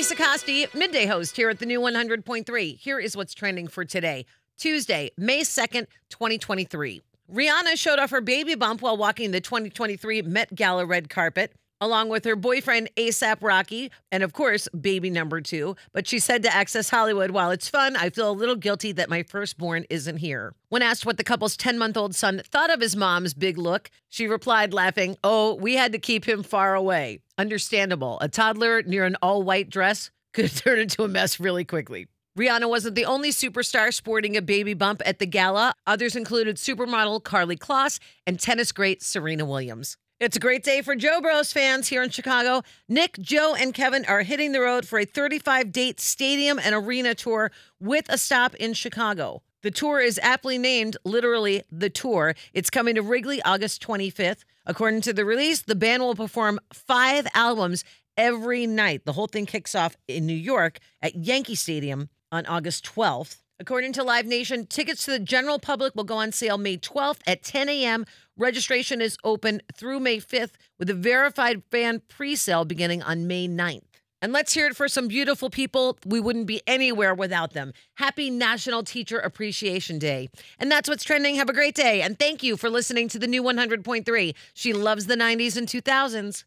Lisa Costi, midday host here at the new 100.3. Here is what's trending for today, Tuesday, May 2nd, 2023. Rihanna showed off her baby bump while walking the 2023 Met Gala red carpet. Along with her boyfriend ASAP Rocky, and of course, baby number two. But she said to Access Hollywood, While it's fun, I feel a little guilty that my firstborn isn't here. When asked what the couple's 10 month old son thought of his mom's big look, she replied, laughing, Oh, we had to keep him far away. Understandable. A toddler near an all white dress could turn into a mess really quickly. Rihanna wasn't the only superstar sporting a baby bump at the gala. Others included supermodel Karlie Kloss and tennis great Serena Williams. It's a great day for Jo Bros fans here in Chicago. Nick, Joe, and Kevin are hitting the road for a 35 date stadium and arena tour with a stop in Chicago. The tour is aptly named literally the tour. It's coming to Wrigley August 25th. According to the release, the band will perform five albums every night. The whole thing kicks off in New York at Yankee Stadium on August 12th. According to Live Nation, tickets to the general public will go on sale May 12th at 10 a.m. Registration is open through May 5th with a verified fan pre sale beginning on May 9th. And let's hear it for some beautiful people. We wouldn't be anywhere without them. Happy National Teacher Appreciation Day. And that's what's trending. Have a great day. And thank you for listening to the new 100.3. She loves the 90s and 2000s.